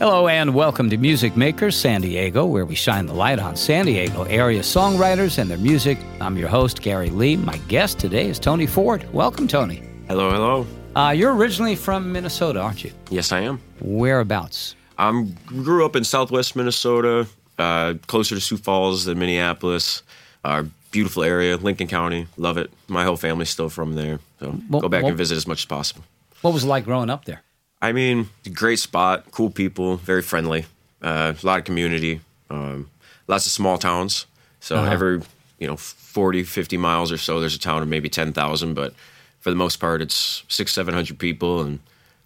Hello and welcome to Music Makers San Diego, where we shine the light on San Diego area songwriters and their music. I'm your host, Gary Lee. My guest today is Tony Ford. Welcome, Tony. Hello, hello. Uh, you're originally from Minnesota, aren't you? Yes, I am. Whereabouts? I grew up in southwest Minnesota, uh, closer to Sioux Falls than Minneapolis. Uh, beautiful area, Lincoln County. Love it. My whole family's still from there. So Well- go back well- and visit as much as possible. What was it like growing up there? I mean, great spot, cool people, very friendly, uh, a lot of community, um, lots of small towns. So Uh-huh. every, you know, 40, 50 miles or so, there's a town of maybe 10,000. But for the most part, it's six, 700 people and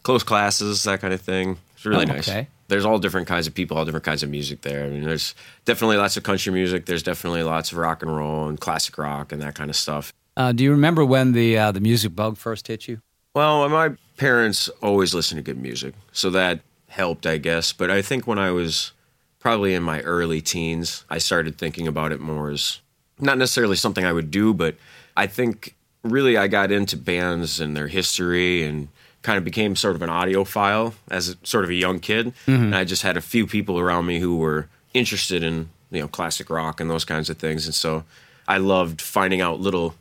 close classes, that kind of thing. It's really Oh, nice. okay. There's all different kinds of people, all different kinds of music there. I mean, there's definitely lots of country music. There's definitely lots of rock and roll and classic rock and that kind of stuff. Uh, do you remember when the uh, the music bug first hit you? Well, my parents always listened to good music, so that helped, I guess. But I think when I was probably in my early teens, I started thinking about it more as not necessarily something I would do, but I think really I got into bands and their history and kind of became sort of an audiophile as a, sort of a young kid. Mm-hmm. And I just had a few people around me who were interested in, you know, classic rock and those kinds of things. And so I loved finding out little,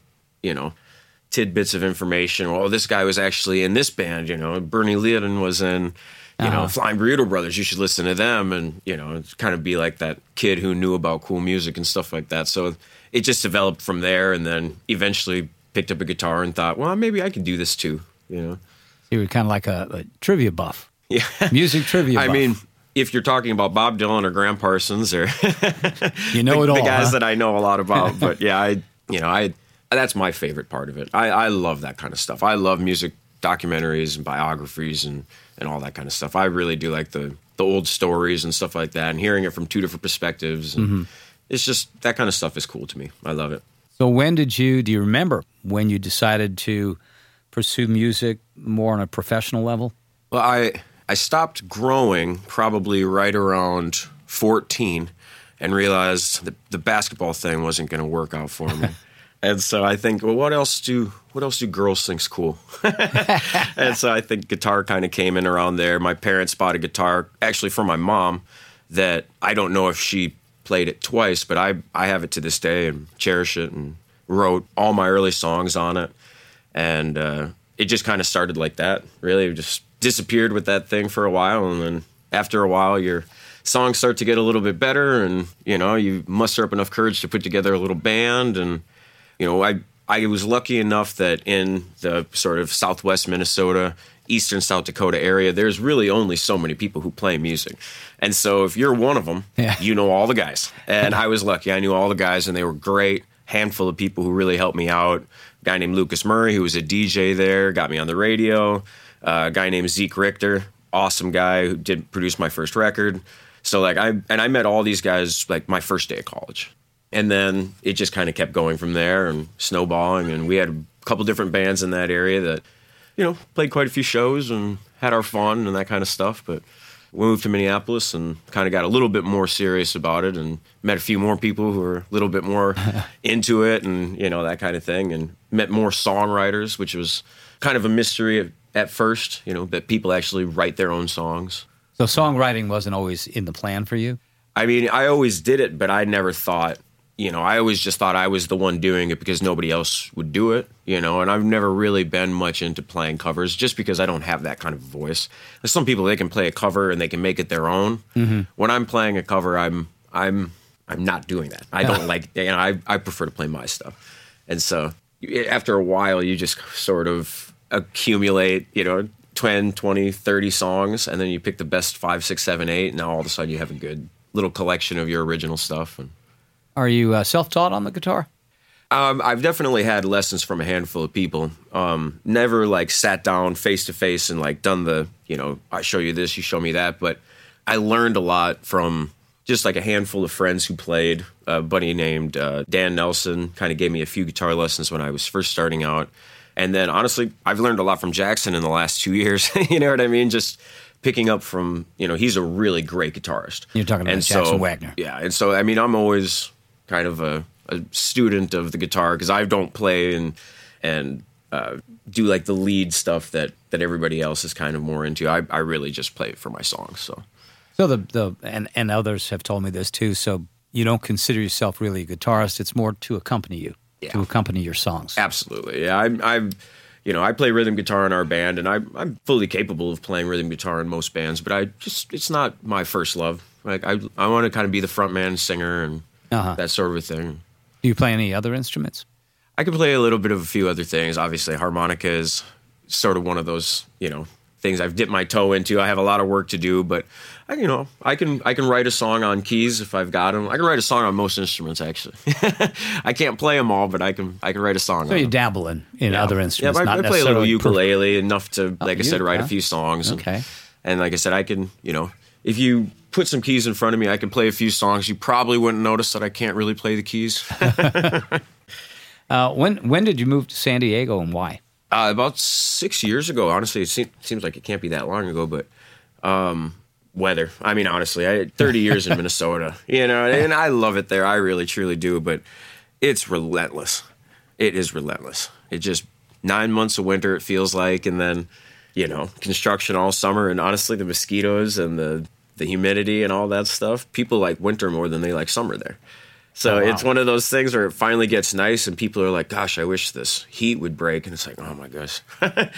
you know, tidbits of information. Well, this guy was actually in this band, you know, Bernie Leadon was in, you know, uh-huh. Flying Burrito Brothers. You should listen to them and, you know, it's kind of be like that kid who knew about cool music and stuff like that. So it just developed from there and then eventually picked up a guitar and thought, well, maybe I could do this too, you know. You were kind of like a, a trivia buff, Yeah. music trivia. I buff. mean, if you're talking about Bob Dylan or Gram Parsons or you know the, it all. the guys huh? that I know a lot about. But yeah, I you know I that's my favorite part of it. I, I love that kind of stuff. I love music documentaries and biographies and and all that kind of stuff. I really do like the the old stories and stuff like that, and hearing it from two different perspectives. And Mm-hmm. It's just that kind of stuff is cool to me. I love it. So when did you? Do you remember when you decided to pursue music more on a professional level? Well, I I stopped growing probably right around 14 and realized that the basketball thing wasn't going to work out for me. and so I think, well, what else do what else do girls think's cool? and so I think guitar kind of came in around there. My parents bought a guitar actually for my mom that I don't know if she played it twice, but I I have it to this day and cherish it and wrote all my early songs on it and uh, it just kind of started like that. Really, It just disappeared with that thing for a while, and then after a while, your songs start to get a little bit better, and you know you muster up enough courage to put together a little band, and you know I I was lucky enough that in the sort of Southwest Minnesota. Eastern South Dakota area, there's really only so many people who play music. And so if you're one of them, Yeah. you know all the guys. And I was lucky. I knew all the guys and they were great. Handful of people who really helped me out. A guy named Lucas Murray, who was a DJ there, got me on the radio. Uh, a guy named Zeke Richter, awesome guy who did produce my first record. So like I and I met all these guys like my first day of college. And then it just kind of kept going from there and snowballing and we had a couple different bands in that area that you know, played quite a few shows and had our fun and that kind of stuff. But we moved to Minneapolis and kind of got a little bit more serious about it and met a few more people who were a little bit more into it and, you know, that kind of thing. And met more songwriters, which was kind of a mystery at, at first, you know, that people actually write their own songs. So songwriting wasn't always in the plan for you. I mean, I always did it, but I never thought, you know, I always just thought I was the one doing it because nobody else would do it, you know, and I've never really been much into playing covers just because I don't have that kind of voice. There's some people they can play a cover and they can make it their own. Mm-hmm. When I'm playing a cover, I'm I'm I'm not doing that. I don't like you know, I I prefer to play my stuff. And so after a while you just sort of accumulate, you know, 10, 20, 30 songs and then you pick the best five, six, seven, eight. And now all of a sudden you have a good little collection of your original stuff. And Are you uh, self-taught on the guitar? um, I've definitely had lessons from a handful of people. Um, never like sat down face to face and like done the, you know, I show you this, you show me that. But I learned a lot from just like a handful of friends who played. A buddy named uh, Dan Nelson kind of gave me a few guitar lessons when I was first starting out. And then honestly, I've learned a lot from Jackson in the last two years. you know what I mean? Just picking up from, you know, he's a really great guitarist. You're talking about And Jackson so- Wagner. Yeah. And so, I mean, I'm always kind of a, a student of the guitar because I don't play and, and, uh, do like the lead stuff that, that everybody else is kind of more into. I, I really just play it for my songs. So So the the and and others have told me this too. So you don't consider yourself really a guitarist. It's more to accompany you, Yeah. to accompany your songs. Absolutely. Yeah, I'm, I'm you know, I play rhythm guitar in our band, and I, I'm fully capable of playing rhythm guitar in most bands. But I just, it's not my first love. Like I, I want to kind of be the front man, singer, and Uh-huh. that sort of a thing. Do you play any other instruments? I can play a little bit of a few other things. Obviously, harmonica is sort of one of those, you know, things I've dipped my toe into. I have a lot of work to do, but I, you know, I can I can write a song on keys if I've got them. I can write a song on most instruments actually. I can't play them all, but I can I can write a song. On them. So you dabble in, in other instruments. Yeah, I, not I play a little ukulele enough to, like I said, write yeah. a few songs. and- Okay. And, like I said, I can, you know, if you put some keys in front of me, I can play a few songs. You probably wouldn't notice that I can't really play the keys. Uh, when when did you move to San Diego and why? Uh, about six years ago, honestly, it seem, seems like it can't be that long ago, but um, weather. I mean, honestly, I had 30 years in Minnesota, you know, and I love it there. I really, truly do, but it's relentless. It is relentless. It just nine months of winter, it feels like, and then, you know, construction all summer, and honestly, the mosquitoes and the the humidity and all that stuff. People like winter more than they like summer there. So Oh, wow. it's one of those things where it finally gets nice, and people are like, "Gosh, I wish this heat would break." And it's like, "Oh my gosh."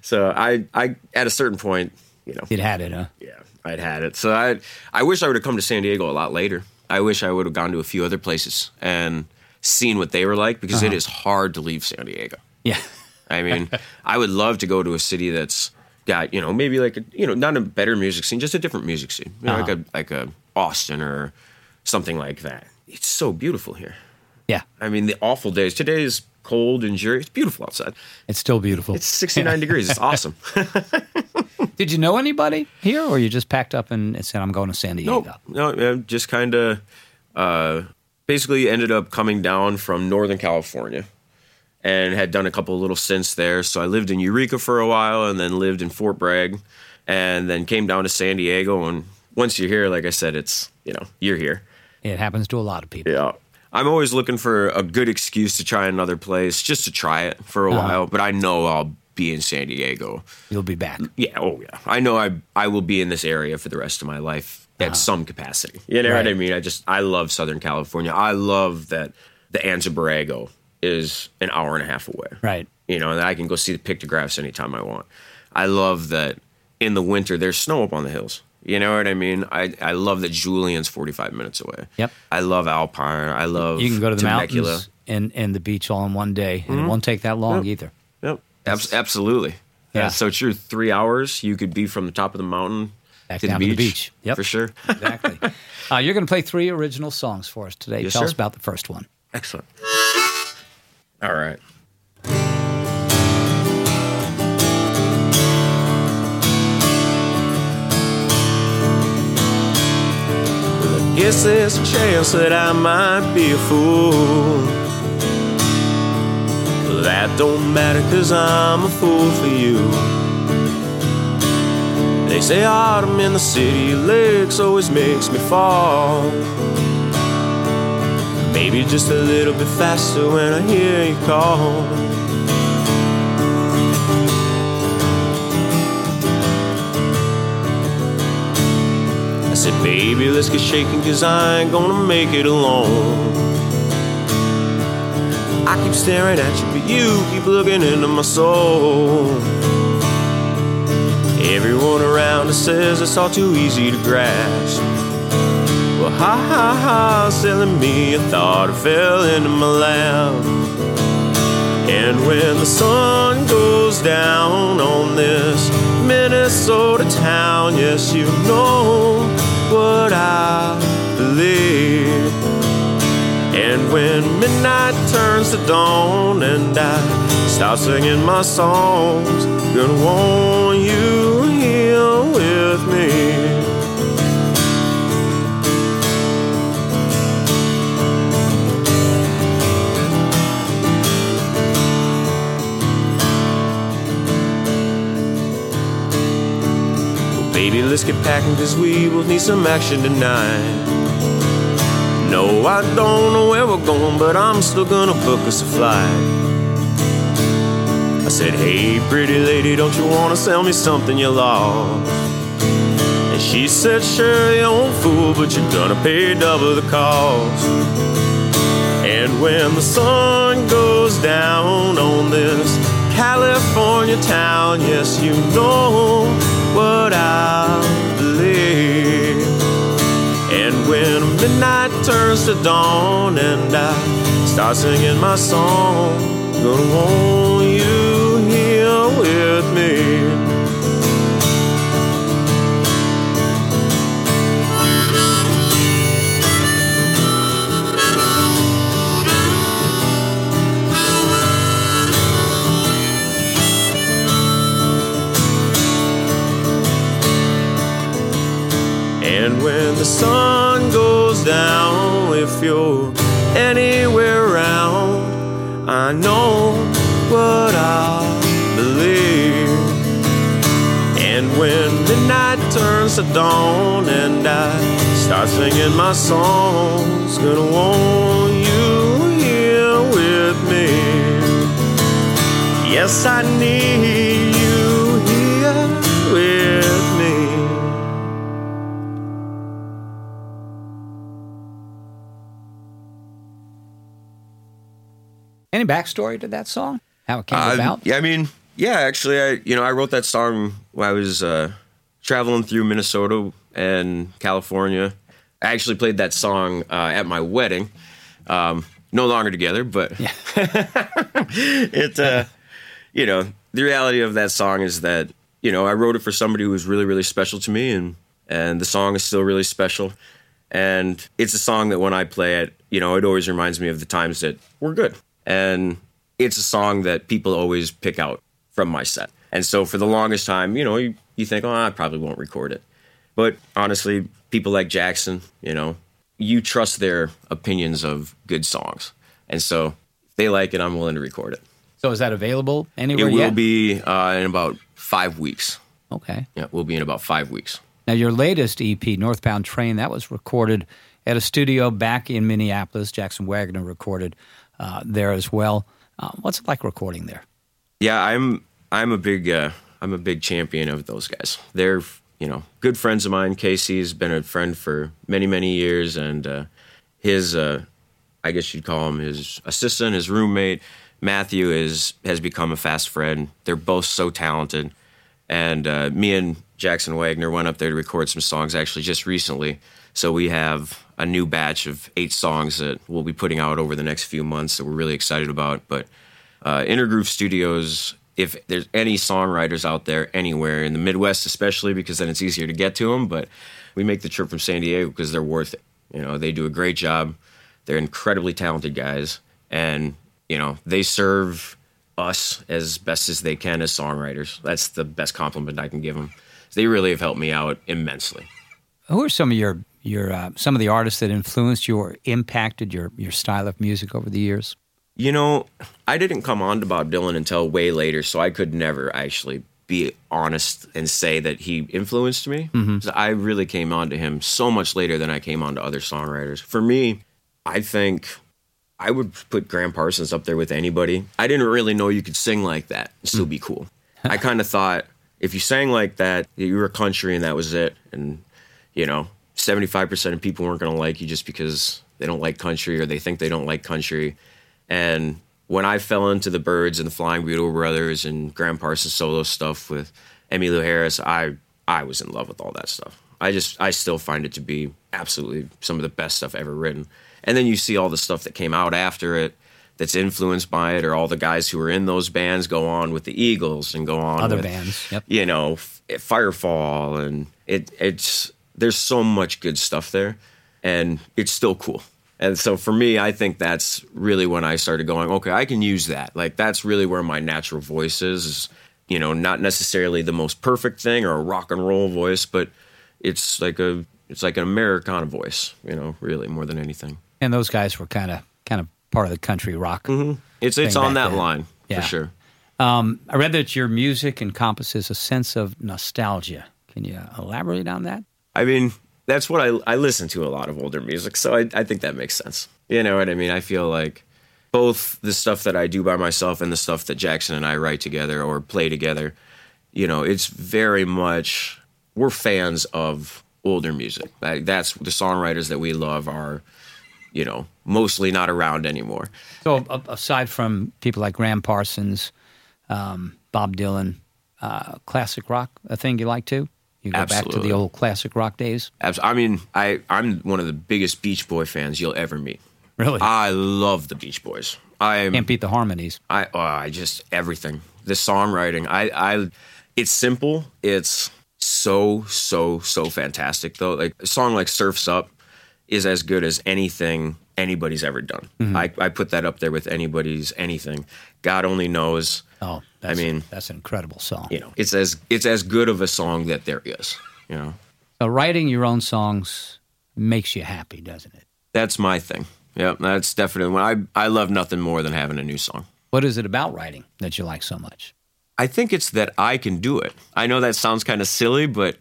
so I, I, at a certain point, you know, It had it, huh? yeah, I'd had it. So I, I wish I would have come to San Diego a lot later. I wish I would have gone to a few other places and seen what they were like because it uh-huh. is hard to leave San Diego. Yeah. I mean, I would love to go to a city that's got you know maybe like a, you know not a better music scene, just a different music scene, you know, like a like a Austin or something like that. It's so beautiful here. Yeah. I mean, the awful days. Today is cold and dreary. It's beautiful outside. It's still beautiful. It's 69 degrees. It's awesome. Did you know anybody here, or you just packed up and said, "I'm going to San Diego"? No, no, yeah, just kind of uh, basically ended up coming down from Northern California and had done a couple of little stints there. So I lived in Eureka for a while and then lived in Fort Bragg and then came down to San Diego. And once you're here, like I said, it's, you know, you're here. It happens to a lot of people. Yeah. I'm always looking for a good excuse to try another place, just to try it for a Uh-huh. while. But I know I'll be in San Diego. You'll be back. Yeah, oh yeah. I know I I will be in this area for the rest of my life at some capacity. You know what I mean? I just I love Southern California. I love that the Anza Borrego is an hour and a half away. Right. You know, and I can go see the pictographs anytime I want. I love that in the winter there's snow up on the hills. You know what I mean? I, I love that Julian's 45 minutes away. Yep. I love Alpine. I love You can go to the Temecula. mountains and, and the beach all in one day, and Mm-hmm. it won't take that long either. Yep. Abs- absolutely. Yeah. Yeah. So true. Three hours, you could be from the top of the mountain Back to, down the to the beach, beach. Yep. For sure. Exactly. uh, you're going to play three original songs for us today. Yes, Tell us about the first one. Excellent. All right. Guess there's a chance that I might be a fool. That don't matter cause I'm a fool for you. They say autumn in the city lakes always makes me fall. Maybe just a little bit faster when I hear you call. I said, baby, let's get shaking, cause I ain't gonna make it alone. I keep staring at you, but you keep looking into my soul. Everyone around us says it's all too easy to grasp. Ha ha ha, selling me a thought I fell into my lap. And when the sun goes down on this Minnesota town, yes, you know what I believe. And when midnight turns to dawn and I start singing my songs, gonna want you here with me. Baby, let's get packing cause we will need some action tonight. No, I don't know where we're going, but I'm still gonna book us a flight. I said, Hey, pretty lady, don't you wanna sell me something you lost? And she said, Sure, you old fool, but you're gonna pay double the cost. And when the sun goes down on this California town, yes, you know what I believe. And when midnight turns to dawn and I start singing my song, gonna want you here with me. When the sun goes down, if you're anywhere around, I know what I believe. And when midnight turns to dawn and I start singing my songs, gonna want you here with me. Yes, I need Any backstory to that song? How it came Uh, about? Yeah, I mean, yeah, actually, I you know I wrote that song when I was uh, traveling through Minnesota and California. I actually played that song uh, at my wedding. Um, no longer together, but it uh, you know the reality of that song is that you know I wrote it for somebody who was really really special to me, and and the song is still really special. And it's a song that when I play it, you know, it always reminds me of the times that we're good. And it's a song that people always pick out from my set. And so for the longest time, you know, you, you think, oh, I probably won't record it. But honestly, people like Jackson, you know, you trust their opinions of good songs. And so if they like it, I'm willing to record it. So is that available anywhere? It will yet? be uh, in about five weeks. Okay. Yeah, we'll be in about five weeks. Now, your latest EP, Northbound Train, that was recorded at a studio back in Minneapolis. Jackson Wagner recorded uh, there as well. Uh, what's it like recording there? Yeah, I'm I'm a big uh, I'm a big champion of those guys. They're you know good friends of mine. Casey's been a friend for many many years, and uh, his uh, I guess you'd call him his assistant, his roommate Matthew is has become a fast friend. They're both so talented, and uh, me and Jackson Wagner went up there to record some songs actually just recently. So we have a new batch of eight songs that we'll be putting out over the next few months that we're really excited about. But uh, Intergroove Studios, if there's any songwriters out there anywhere in the Midwest, especially because then it's easier to get to them. But we make the trip from San Diego because they're worth it. You know, they do a great job. They're incredibly talented guys, and you know they serve us as best as they can as songwriters. That's the best compliment I can give them. They really have helped me out immensely. Who are some of your your uh, some of the artists that influenced you or impacted your your style of music over the years? You know, I didn't come on to Bob Dylan until way later, so I could never actually be honest and say that he influenced me. So I really came on to him so much later than I came on to other songwriters. For me, I think I would put Gram Parsons up there with anybody. I didn't really know you could sing like that and still be cool. I kind of thought if you sang like that, you were country and that was it. And, you know, 75% of people weren't going to like you just because they don't like country or they think they don't like country. And when I fell into the Byrds and the Flying Burrito Brothers and Gram Parsons solo stuff with Emmylou Harris, I I was in love with all that stuff. I just I still find it to be absolutely some of the best stuff ever written. And then you see all the stuff that came out after it that's influenced by it, or all the guys who were in those bands go on with the Eagles and go on Other with, bands, yep. you know, Firefall, and it it's there's so much good stuff there, and it's still cool. And so for me, I think that's really when I started going, okay, I can use that. Like that's really where my natural voice is. is you know, not necessarily the most perfect thing or a rock and roll voice, but it's like a it's like an Americana voice. You know, really more than anything. And those guys were kind of kind of part of the country rock. It's it's on that then. line Yeah. for sure. Um, I read that your music encompasses a sense of nostalgia. Can you elaborate on that? I mean, that's what I I listen to a lot of older music, so I I think that makes sense. You know what I mean? I feel like both the stuff that I do by myself and the stuff that Jackson and I write together or play together, you know, it's very much we're fans of older music. Like, that's the songwriters that we love are, you know, mostly not around anymore. So aside from people like Gram Parsons, um, Bob Dylan, uh, classic rock, a thing you like too? You go back to the old classic rock days? Abs- I mean, I I'm one of the biggest Beach Boy fans you'll ever meet. Really? I love the Beach Boys. I Can't beat the harmonies. I oh, I just everything. The songwriting. I I it's simple. It's so so so fantastic though. Like a song like Surfs Up is as good as anything anybody's ever done. Mm-hmm. I, I put that up there with anybody's anything. God only knows. Oh, that's, mean- that's an incredible song. You know, it's as it's as good of a song that there is. You know, So writing your own songs makes you happy, doesn't it? that's my thing. Yeah, that's definitely when I I love nothing more than having a new song. What is it about writing that you like so much? I think it's that I can do it. I know that sounds kind of silly, but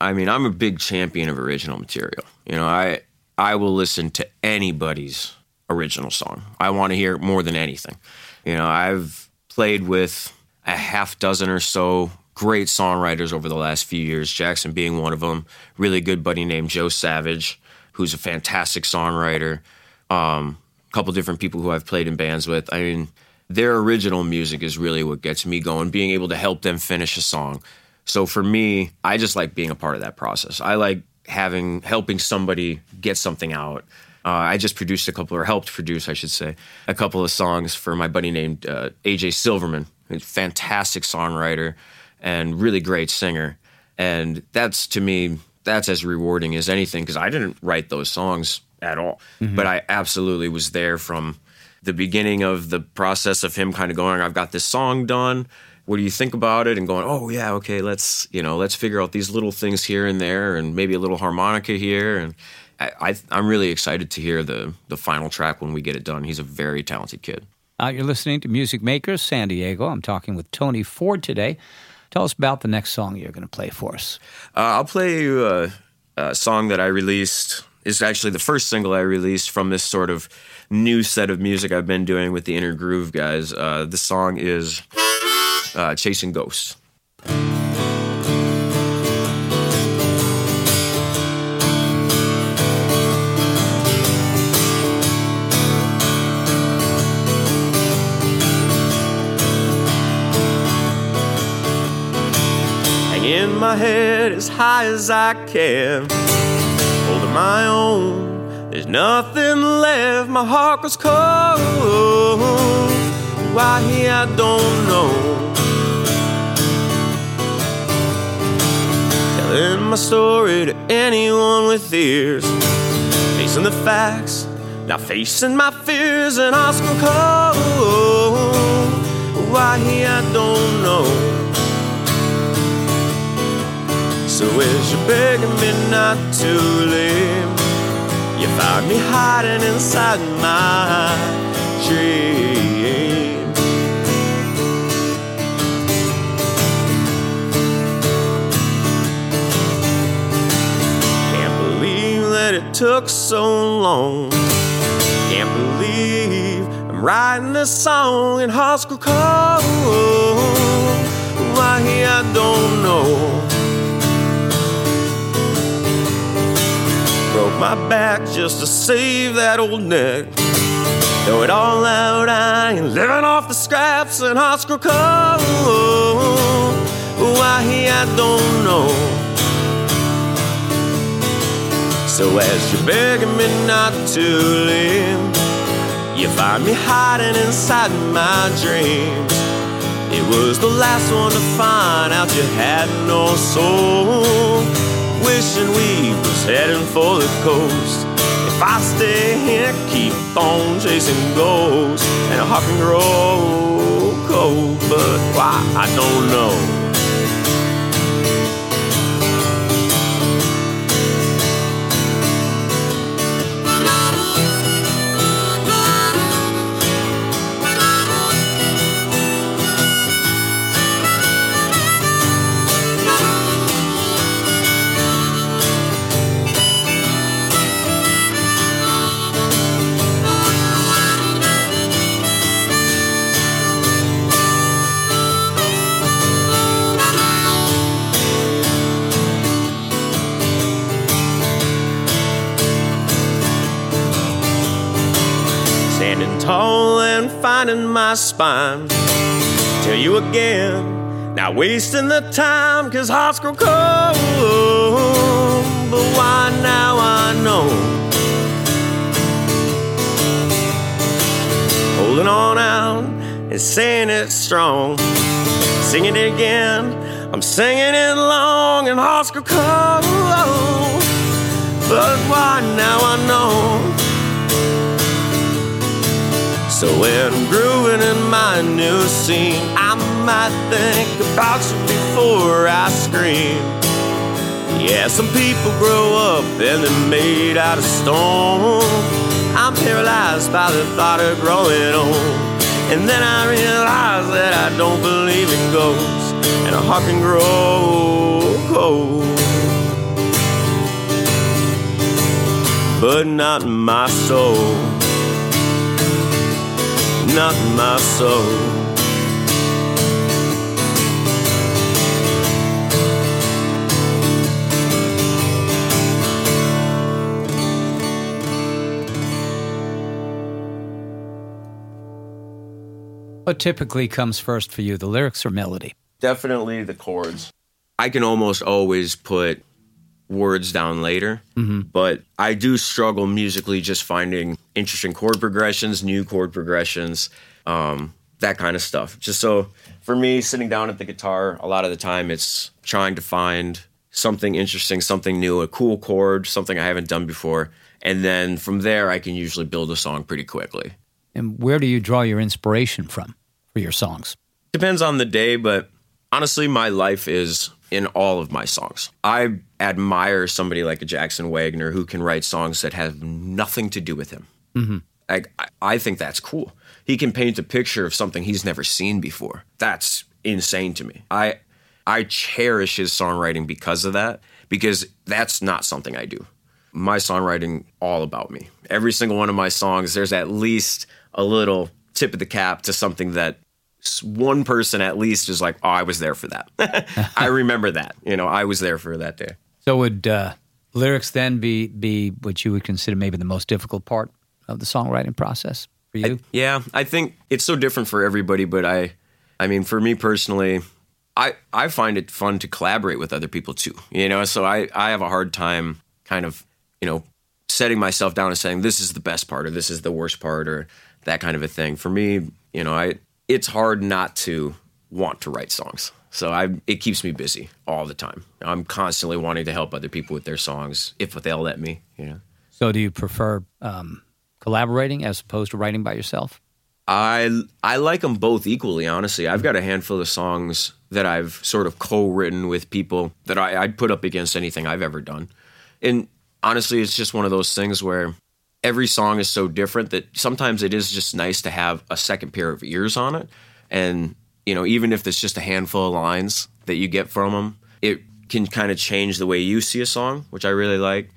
I mean, I'm a big champion of original material. You know, I I will listen to anybody's original song. I want to hear it more than anything. You know, I've played with a half dozen or so great songwriters over the last few years, Jackson being one of them. Really good buddy named Joe Savage, who's a fantastic songwriter. Um, a couple different people who I've played in bands with. I mean, their original music is really what gets me going, being able to help them finish a song. So for me, I just like being a part of that process. I like having helping somebody get something out. Uh, I just produced a couple, or helped produce, I should say, a couple of songs for my buddy named uh, AJ Silverman, fantastic songwriter and really great singer. And that's to me, that's as rewarding as anything because I didn't write those songs at all, mm-hmm. but I absolutely was there from the beginning of the process of him kind of going, I've got this song done. What do you think about it? And going, oh yeah, okay, let's you know, let's figure out these little things here and there, and maybe a little harmonica here. And I, I I'm really excited to hear the the final track when we get it done. He's a very talented kid. Uh, you're listening to Music Makers San Diego. I'm talking with Tony Ford today. Tell us about the next song you're going to play for us. Uh, I'll play you a, a song that I released. It's actually the first single I released from this sort of new set of music I've been doing with the Inner Groove guys. Uh, the song is uh, Chasing Ghosts. My head as high as I can, holding my own. There's nothing left, my heart was cold. Why he, I don't know. Telling my story to anyone with ears, facing the facts, not facing my fears, and Oscar cold. Why he, I don't know. So as you're begging me not to leave, you find me hiding inside my dream. Can't believe that it took so long. Can't believe I'm writing this song in high school cold. Why I don't know. Broke my back just to save that old neck. Throw it all out, I ain't living off the scraps and Oscar cold. Why he, I don't know. So as you're begging me not to leave, you find me hiding inside my dreams. It was the last one to find out you had no soul. Wishing we was heading for the coast. If I stay here, keep on chasing ghosts, and a heart can grow cold, but why I don't know. And finding my spine. Tell you again, not wasting the time, cause hearts grow cold. But why now I know? Holding on out and saying it strong. Singing it again, I'm singing it long, and hearts grow cold. But why now I know? So when I'm grooving in my new scene, I might think about you before I scream. Yeah, some people grow up and they're made out of stone. I'm paralyzed by the thought of growing old. And then I realize that I don't believe in ghosts, and a heart can grow cold. But not my soul not my soul. What typically comes first for you, the lyrics or melody? Definitely the chords. I can almost always put words down later. Mm-hmm. But I do struggle musically just finding interesting chord progressions, new chord progressions, um, that kind of stuff. Just so for me, sitting down at the guitar, a lot of the time it's trying to find something interesting, something new, a cool chord, something I haven't done before. And then from there, I can usually build a song pretty quickly. And where do you draw your inspiration from for your songs? Depends on the day, but honestly, my life is in all of my songs. I admire somebody like a Jackson Wagner who can write songs that have nothing to do with him. Mm-hmm. I, I think that's cool. He can paint a picture of something he's never seen before. That's insane to me. I I cherish his songwriting because of that, because that's not something I do. My songwriting all about me. Every single one of my songs, there's at least a little tip of the cap to something that one person at least is like, oh, I was there for that. I remember that. You know, I was there for that day. So would uh, lyrics then be be what you would consider maybe the most difficult part of the songwriting process for you? I, yeah, I think it's so different for everybody, but I, I mean, for me personally, I I find it fun to collaborate with other people too. You know, so I I have a hard time kind of you know setting myself down and saying this is the best part or this is the worst part or that kind of a thing. For me, you know, I it's hard not to want to write songs. So I it keeps me busy all the time. I'm constantly wanting to help other people with their songs if they'll let me. You know. So do you prefer um, collaborating as opposed to writing by yourself? I I like them both equally. Honestly, I've got a handful of songs that I've sort of co-written with people that I, I'd put up against anything I've ever done. And honestly, it's just one of those things where every song is so different that sometimes it is just nice to have a second pair of ears on it. And, you know, even if it's just a handful of lines that you get from them, it can kind of change the way you see a song, which I really like.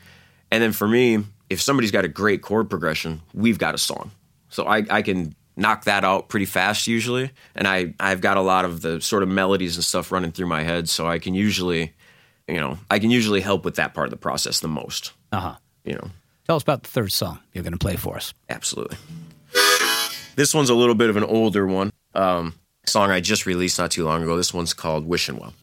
And then for me, if somebody's got a great chord progression, we've got a song. So I, I can knock that out pretty fast usually. And I, I've got a lot of the sort of melodies and stuff running through my head. So I can usually, you know, I can usually help with that part of the process the most. Uh huh. You know. Tell us about the third song you're going to play for us. Absolutely. This one's a little bit of an older one. Um, song I just released not too long ago. This one's called Wishing Well.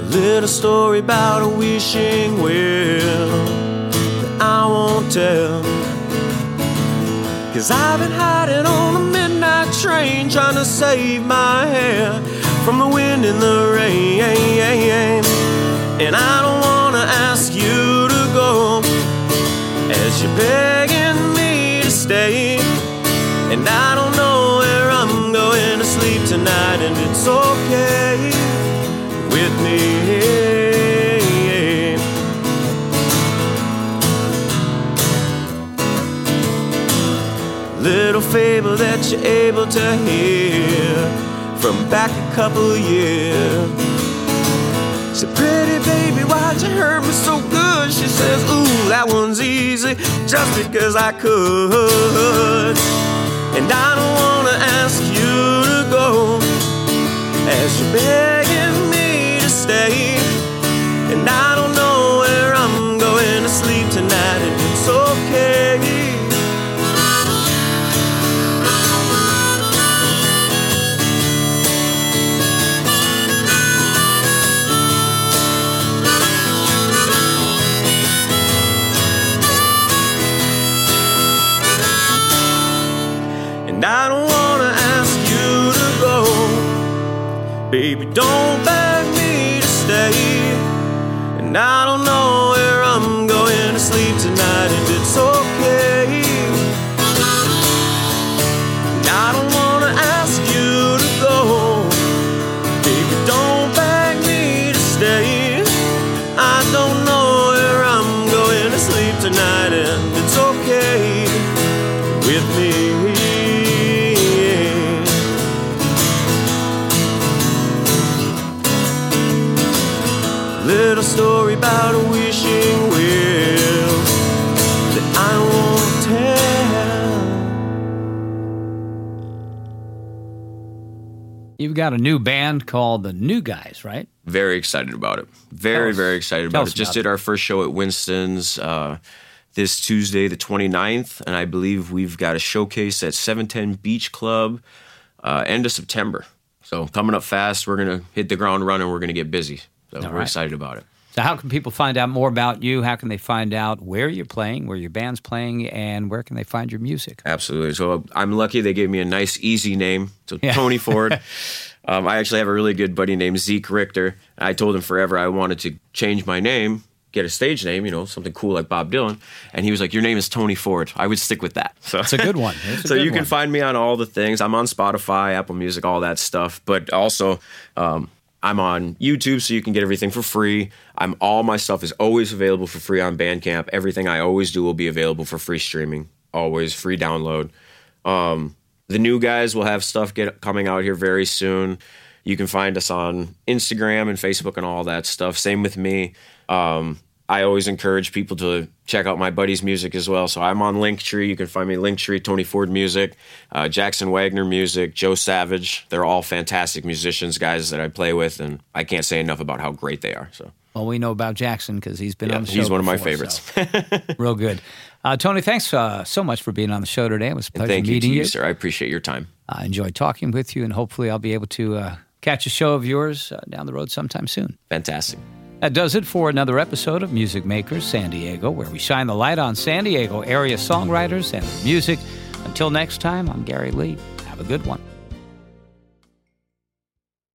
A little story about a wishing well tell. Cause I've been hiding on a midnight train trying to save my hair from the wind and the rain. And I don't wanna ask you to go as you're begging me to stay. And I don't know where I'm going to sleep tonight, and it's okay with me. Fable that you're able to hear from back a couple years. Said, pretty baby, why'd you hurt me so good? She says, ooh, that one's easy just because I could. And I don't wanna ask you to go as you're begging Baby, don't beg me to stay. And I don't know where I'm going to sleep tonight, got a new band called the New Guys, right? Very excited about it. Very, us- very excited about it. Just about did our first show at Winston's uh, this Tuesday, the 29th, and I believe we've got a showcase at 710 Beach Club uh, end of September. So coming up fast, we're gonna hit the ground running. We're gonna get busy. So we're right. excited about it. So, how can people find out more about you? How can they find out where you're playing, where your band's playing, and where can they find your music? Absolutely. So I'm lucky they gave me a nice, easy name. So Yeah. Tony Ford. um, I actually have a really good buddy named Zeke Richter. I told him forever I wanted to change my name, get a stage name, you know, something cool like Bob Dylan. And he was like, "Your name is Tony Ford." I would stick with that. So It's a good one. A so good you can one. find me on all the things. I'm on Spotify, Apple Music, all that stuff. But also, um, I'm on YouTube, so you can get everything for free. I'm all my stuff is always available for free on Bandcamp. Everything I always do will be available for free streaming, always free download. Um, the new guys will have stuff get coming out here very soon. You can find us on Instagram and Facebook and all that stuff. Same with me. Um, I always encourage people to check out my buddy's music as well. So I'm on Linktree. You can find me Linktree, Tony Ford Music, uh, Jackson Wagner Music, Joe Savage. They're all fantastic musicians, guys that I play with, and I can't say enough about how great they are. So Well, we know about Jackson because he's been yeah, on the show. he's one of my favorites. so real good. Uh, Tony, thanks uh, so much for being on the show today. It was a pleasure Thank you to meeting you, sir. I appreciate your time. I enjoyed talking with you, and hopefully, I'll be able to uh, catch a show of yours uh, down the road sometime soon. Fantastic. That does it for another episode of Music Makers San Diego, where we shine the light on San Diego area songwriters and their music. Until next time, I'm Gary Lee. Have a good one.